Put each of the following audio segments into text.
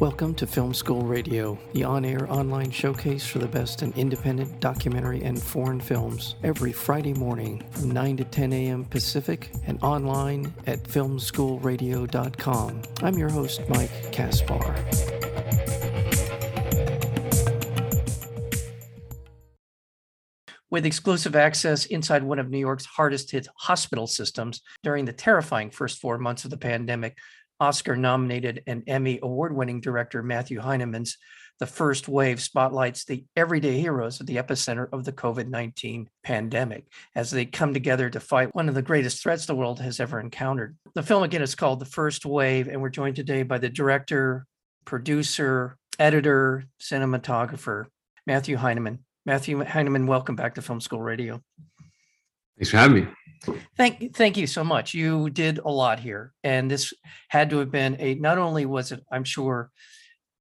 Welcome to Film School Radio, the on air online showcase for the best in independent documentary and foreign films, every Friday morning from 9 to 10 a.m. Pacific and online at filmschoolradio.com. I'm your host, Mike Kaspar. With exclusive access inside one of New York's hardest hit hospital systems during the terrifying first four months of the pandemic, Oscar nominated and Emmy award winning director Matthew Heineman's The First Wave spotlights the everyday heroes at the epicenter of the COVID 19 pandemic as they come together to fight one of the greatest threats the world has ever encountered. The film, again, is called The First Wave, and we're joined today by the director, producer, editor, cinematographer, Matthew Heineman. Matthew Heineman, welcome back to Film School Radio. Thanks for having me. Thank, thank you so much. You did a lot here, and this had to have been a. Not only was it, I'm sure,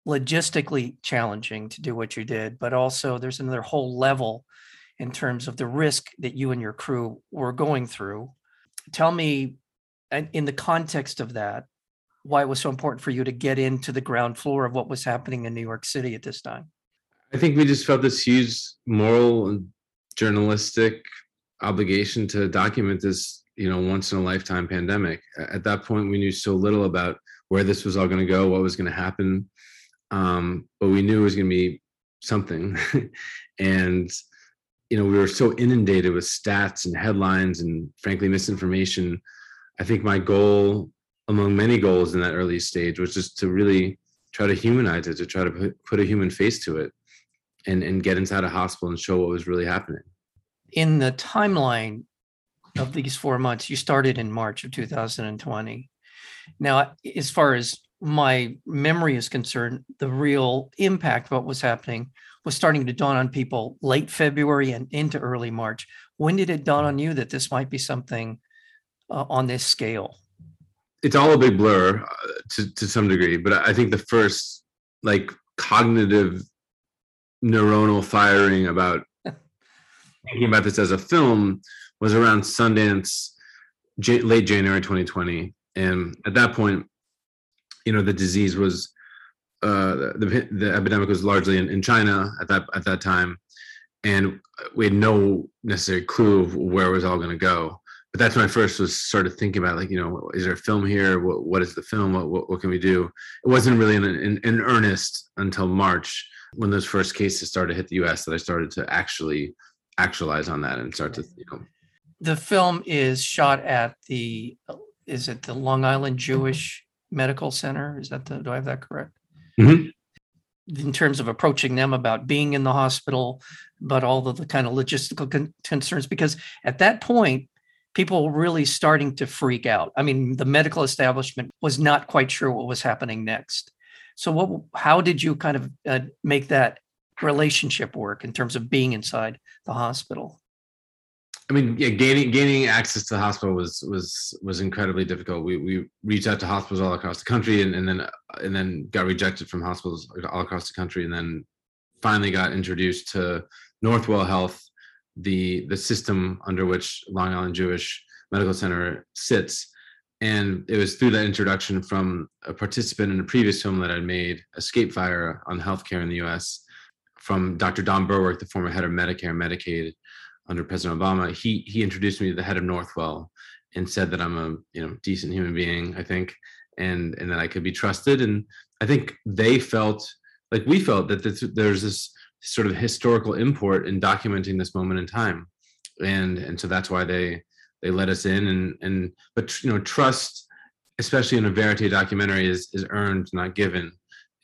logistically challenging to do what you did, but also there's another whole level in terms of the risk that you and your crew were going through. Tell me, in the context of that, why it was so important for you to get into the ground floor of what was happening in New York City at this time. I think we just felt this huge moral and journalistic obligation to document this you know once in a lifetime pandemic. At that point we knew so little about where this was all going to go what was going to happen um, but we knew it was going to be something. And you know we were so inundated with stats and headlines and frankly misinformation. I think my goal among many goals in that early stage was just to really try to humanize it to try to put, a human face to it and and get inside a hospital and show what was really happening in the timeline of these four months, you started in March of 2020. Now, as far as my memory is concerned, the real impact of what was happening was starting to dawn on people late February and into early March. When did it dawn on you that this might be something uh, on this scale? It's all a big blur uh, to, to some degree, but I think the first like cognitive neuronal firing about thinking about this as a film was around Sundance, J- late January 2020, and at that point, you know, the disease was uh, the the epidemic was largely in, in China at that at that time, and we had no necessary clue of where it was all going to go. But that's when I first was started thinking about like, you know, is there a film here? What what is the film? What what, what can we do? It wasn't really in, in, in earnest until March when those first cases started to hit the U.S. that I started to actually actualize on that and start to you know the film is shot at the is it the long island jewish medical center? Is that the do i have that correct? Mm-hmm. in terms of approaching them about being in the hospital but all of the kind of logistical con- concerns because at that point people were really starting to freak out. I mean the medical establishment was not quite sure what was happening next. So what how did you kind of uh, make that relationship work in terms of being inside the hospital? I mean, yeah, gaining gaining access to the hospital was was was incredibly difficult. We we reached out to hospitals all across the country, and, and then and then got rejected from hospitals all across the country, and then finally got introduced to Northwell Health, the the system under which Long Island Jewish Medical Center sits. And it was through that introduction from a participant in a previous film that I'd made, Escape Fire, on healthcare in the U.S from Dr. Don Berwick, the former head of Medicare and Medicaid under President Obama. He he introduced me to the head of Northwell and said that I'm a you know decent human being, I think, and and that I could be trusted. And I think they felt like we felt that this, there's this sort of historical import in documenting this moment in time, and and so that's why they they let us in and and but you know trust especially in a verite documentary is is earned not given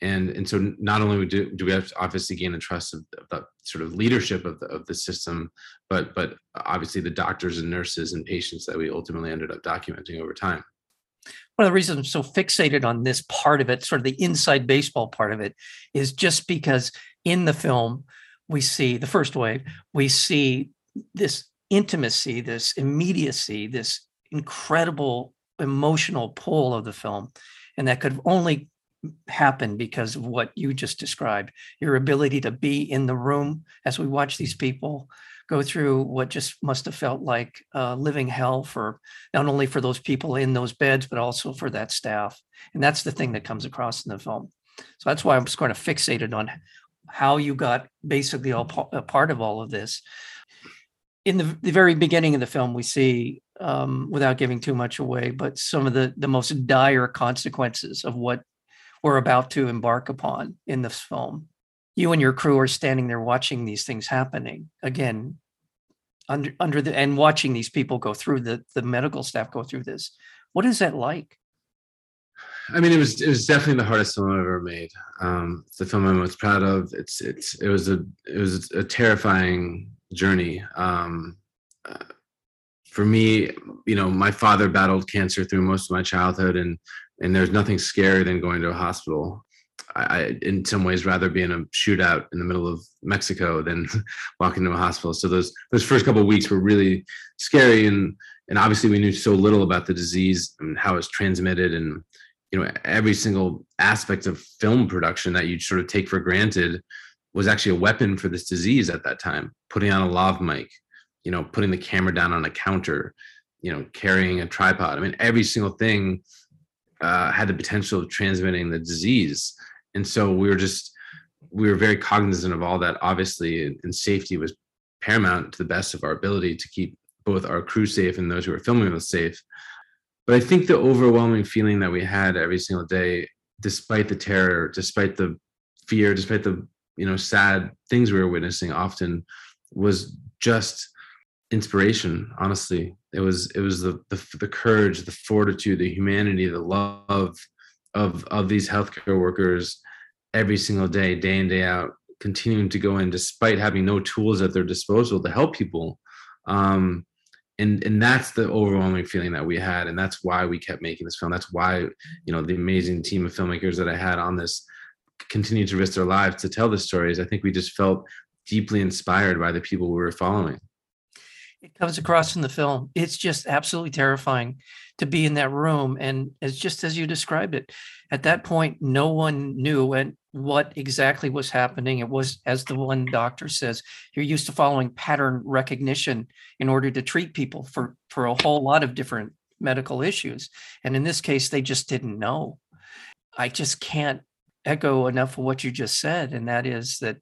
and and so not only do, do we have to obviously gain the trust of, of the sort of leadership of the, of the system but but obviously the doctors and nurses and patients that we ultimately ended up documenting over time. One of the reasons i'm so fixated on this part of it sort of the inside baseball part of it is just because in the film we see the first wave we see this intimacy this immediacy this incredible emotional pull of the film. And that could only happen because of what you just described. Your ability to be in the room as we watch these people go through what just must have felt like uh, living hell for not only for those people in those beds but also for that staff. And that's the thing that comes across in the film. So that's why I'm just sort of fixated on how you got basically all a part of all of this. In the, the very beginning of the film, we see, um, without giving too much away, but some of the the most dire consequences of what we're about to embark upon in this film. You and your crew are standing there watching these things happening. Again, under under the and watching these people go through the the medical staff go through this. What is that like? I mean, it was it was definitely the hardest film I've ever made. Um, it's the film I'm most proud of. It's it's it was a it was a terrifying journey. Um, uh, for me, you know, my father battled cancer through most of my childhood, and and there's nothing scarier than going to a hospital. I, in some ways, rather be in a shootout in the middle of Mexico than walk into a hospital. So those those first couple of weeks were really scary, and and obviously we knew so little about the disease and how it's transmitted, and you know every single aspect of film production that you sort of take for granted was actually a weapon for this disease at that time. Putting on a lav mic, you know, putting the camera down on a counter, you know, carrying a tripod. I mean, every single thing uh, had the potential of transmitting the disease, and so we were just we were very cognizant of all that. Obviously, and safety was paramount to the best of our ability to keep both our crew safe and those who were filming us safe. But I think the overwhelming feeling that we had every single day, despite the terror, despite the fear, despite the you know sad things we were witnessing, often was just inspiration. Honestly, it was it was the the, the courage, the fortitude, the humanity, the love of of these healthcare workers every single day, day in day out, continuing to go in despite having no tools at their disposal to help people. Um, and and that's the overwhelming feeling that we had and that's why we kept making this film that's why you know the amazing team of filmmakers that i had on this continued to risk their lives to tell the stories i think we just felt deeply inspired by the people we were following it comes across in the film it's just absolutely terrifying to be in that room and as just as you described it at that point no one knew what exactly was happening. It was as the one doctor says you're used to following pattern recognition in order to treat people for for a whole lot of different medical issues and in this case they just didn't know. I just can't echo enough of what you just said and that is that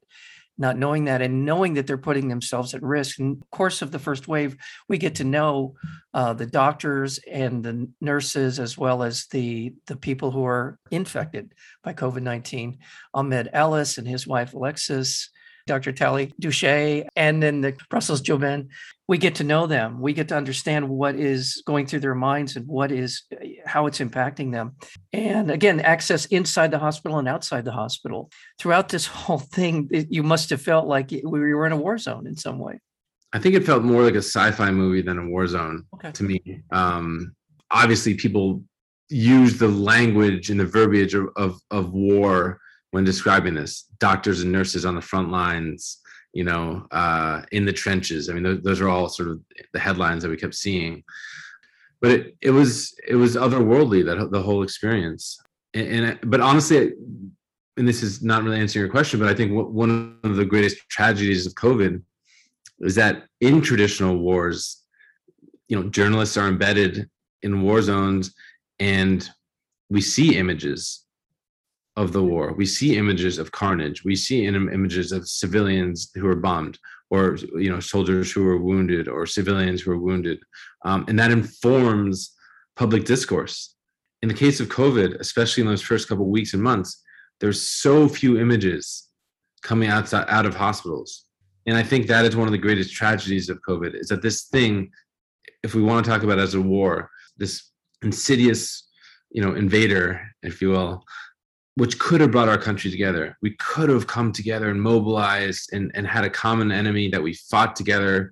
not knowing that and knowing that they're putting themselves at risk. In course of the first wave, we get to know uh, the doctors and the nurses as well as the the people who are infected by COVID nineteen. Ahmed Ellis and his wife Alexis, Dr. Tali Dougé, and then the Brussels Jabon. We get to know them. We get to understand what is going through their minds and what is how it's impacting them. And again, access inside the hospital and outside the hospital. Throughout this whole thing, you must have felt like we were in a war zone in some way. I think it felt more like a sci-fi movie than a war zone okay. to me. Um, obviously, people use the language and the verbiage of, of, of war when describing this doctors and nurses on the front lines you know uh, in the trenches. I mean those, those are all sort of the headlines that we kept seeing. But it, it was it was otherworldly that the whole experience. And, and but honestly and this is not really answering your question but i think one of the greatest tragedies of covid is that in traditional wars you know journalists are embedded in war zones and we see images of the war. We see images of carnage. We see images of civilians who are bombed, or you know, soldiers who are wounded, or civilians who are wounded, um, and that informs public discourse. In the case of COVID, especially in those first couple of weeks and months, there's so few images coming outside out of hospitals, and I think that is one of the greatest tragedies of COVID. Is that this thing, if we want to talk about as a war, this insidious, you know, invader, if you will, which could have brought our country together. We could have come together and mobilized and, and had a common enemy that we fought together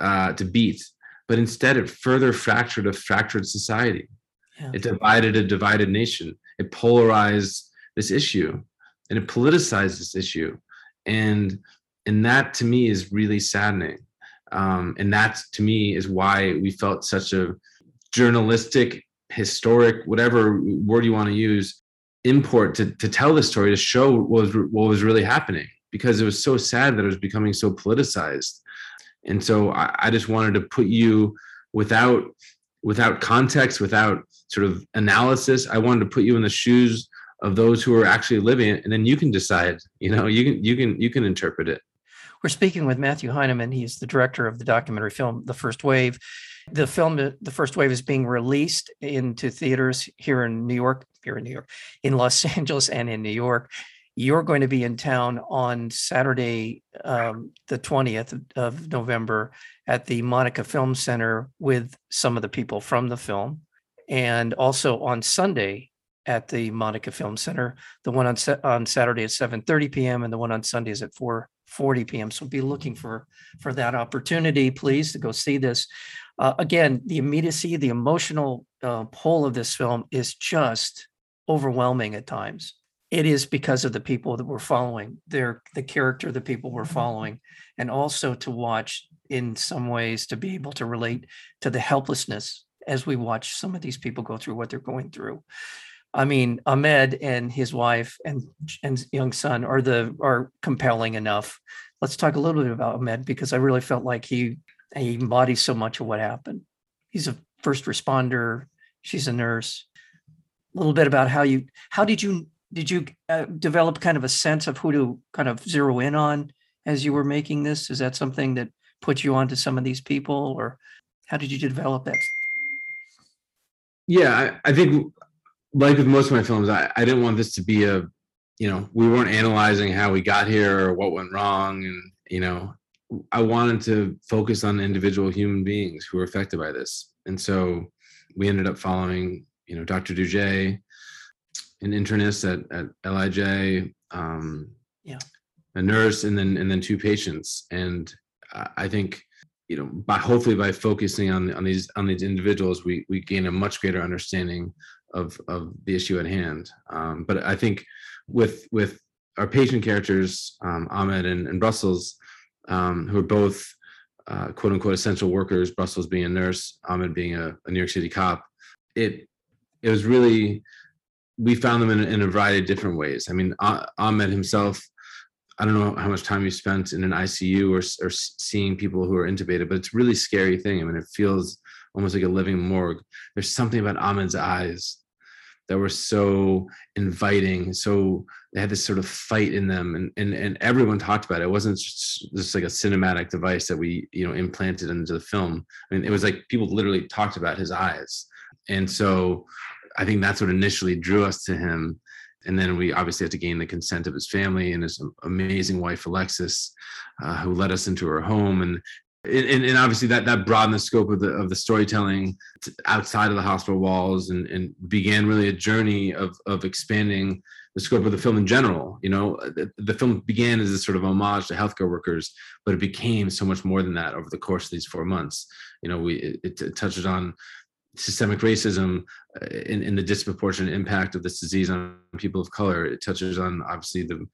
uh, to beat. But instead, it further fractured a fractured society. Yeah. It divided a divided nation. It polarized this issue and it politicized this issue. And, and that to me is really saddening. Um, and that to me is why we felt such a journalistic, historic, whatever word you want to use, import to, to tell the story to show what was what was really happening because it was so sad that it was becoming so politicized and so I, I just wanted to put you without without context without sort of analysis i wanted to put you in the shoes of those who are actually living it, and then you can decide. You know, you can you can you can interpret it. We're speaking with Matthew Heineman. He's the director of the documentary film The First Wave. The film, The First Wave, is being released into theaters here in New York, here in New York, in Los Angeles, and in New York. You're going to be in town on Saturday, um, the 20th of November at the Monica Film Center with some of the people from the film. And also on Sunday at the Monica Film Center, the one on, on Saturday at 7:30 PM and the one on Sunday is at 4:40 PM. So be looking for, for that opportunity, please, to go see this. Uh, again, the immediacy, the emotional uh, pull of this film is just overwhelming at times. It is because of the people that we're following, their the character the people we're following, and also to watch in some ways to be able to relate to the helplessness as we watch some of these people go through what they're going through. I mean, Ahmed and his wife and and young son are the are compelling enough. Let's talk a little bit about Ahmed because I really felt like he he embodies so much of what happened. He's a first responder. She's a nurse. A little bit about how you how did you did you uh, develop kind of a sense of who to kind of zero in on as you were making this? Is that something that put you onto some of these people, or how did you develop that? Yeah, I, I think like with most of my films, I, I didn't want this to be a, you know, we weren't analyzing how we got here or what went wrong. And, you know, I wanted to focus on individual human beings who were affected by this. And so we ended up following, you know, Dr. Dougé, an internist at, at LIJ, um, Yeah. a nurse, and then and then two patients. And I think, you know, by hopefully by focusing on on these on these individuals, we we gain a much greater understanding of of the issue at hand. Um, but I think with with our patient characters, um, Ahmed and, and Brussels, um, who are both uh, quote unquote essential workers, Brussels being a nurse, Ahmed being a, a New York City cop, it it was really we found them in, in a variety of different ways. I mean, Ah- Ahmed himself, I don't know how much time you spent in an ICU or, or seeing people who are intubated, but it's a really scary thing. I mean, it feels almost like a living morgue. There's something about Ahmed's eyes that were so inviting. So they had this sort of fight in them, and and and everyone talked about it. It wasn't just, just like a cinematic device that we you know implanted into the film. I mean, it was like people literally talked about his eyes, and so I think that's what initially drew us to him. And then we obviously had to gain the consent of his family and his amazing wife Alexis, uh, who led us into her home, and and, and obviously that that broadened the scope of the of the storytelling outside of the hospital walls, and and began really a journey of of expanding the scope of the film in general. You know, the, the film began as a sort of homage to healthcare workers, but it became so much more than that over the course of these four months. You know, we it, it touches on systemic racism uh, in, the disproportionate impact of this disease on people of color. It touches on obviously the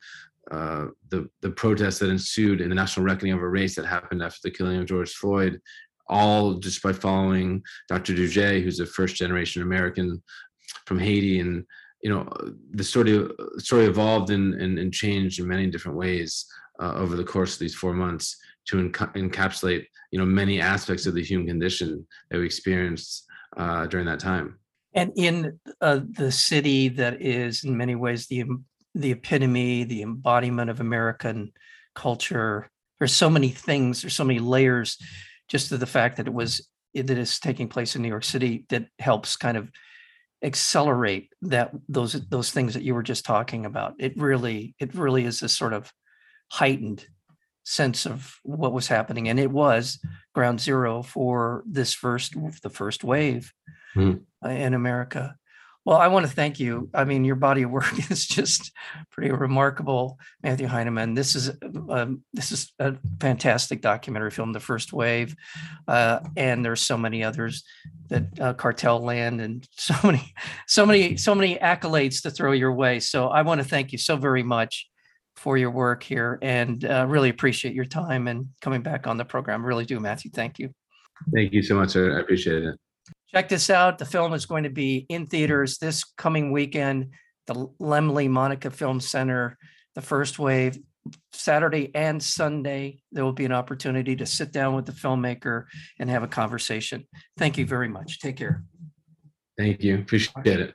uh, the the protests that ensued in the national reckoning of a race that happened after the killing of George Floyd, all just by following Dr. Dougé, who's a first generation American from Haiti, and you know the story story evolved and and, and changed in many different ways uh, over the course of these four months to enca- encapsulate you know many aspects of the human condition that we experienced uh, during that time. And in uh, the city that is in many ways the the epitome, the embodiment of American culture. There's so many things. There's so many layers, just to the fact that it was that is taking place in New York City that helps kind of accelerate that those those things that you were just talking about. It really it really is a sort of heightened sense of what was happening, and it was ground zero for this first the first wave uh, in America. Well, I want to thank you. I mean, your body of work is just pretty remarkable, Matthew Heineman. This is um, this is a fantastic documentary film, The First Wave, uh, and there's so many others that uh, Cartel Land and so many, so many, so many accolades to throw your way. So I want to thank you so very much for your work here, and uh, really appreciate your time and coming back on the program. Really do, Matthew. Thank you. Thank you so much. sir. I appreciate it. Check this out. The film is going to be in theaters this coming weekend. The Laemmle Monica Film Center, the first wave, Saturday and Sunday. There will be an opportunity to sit down with the filmmaker and have a conversation. Thank you very much. Take care. Thank you. Appreciate it.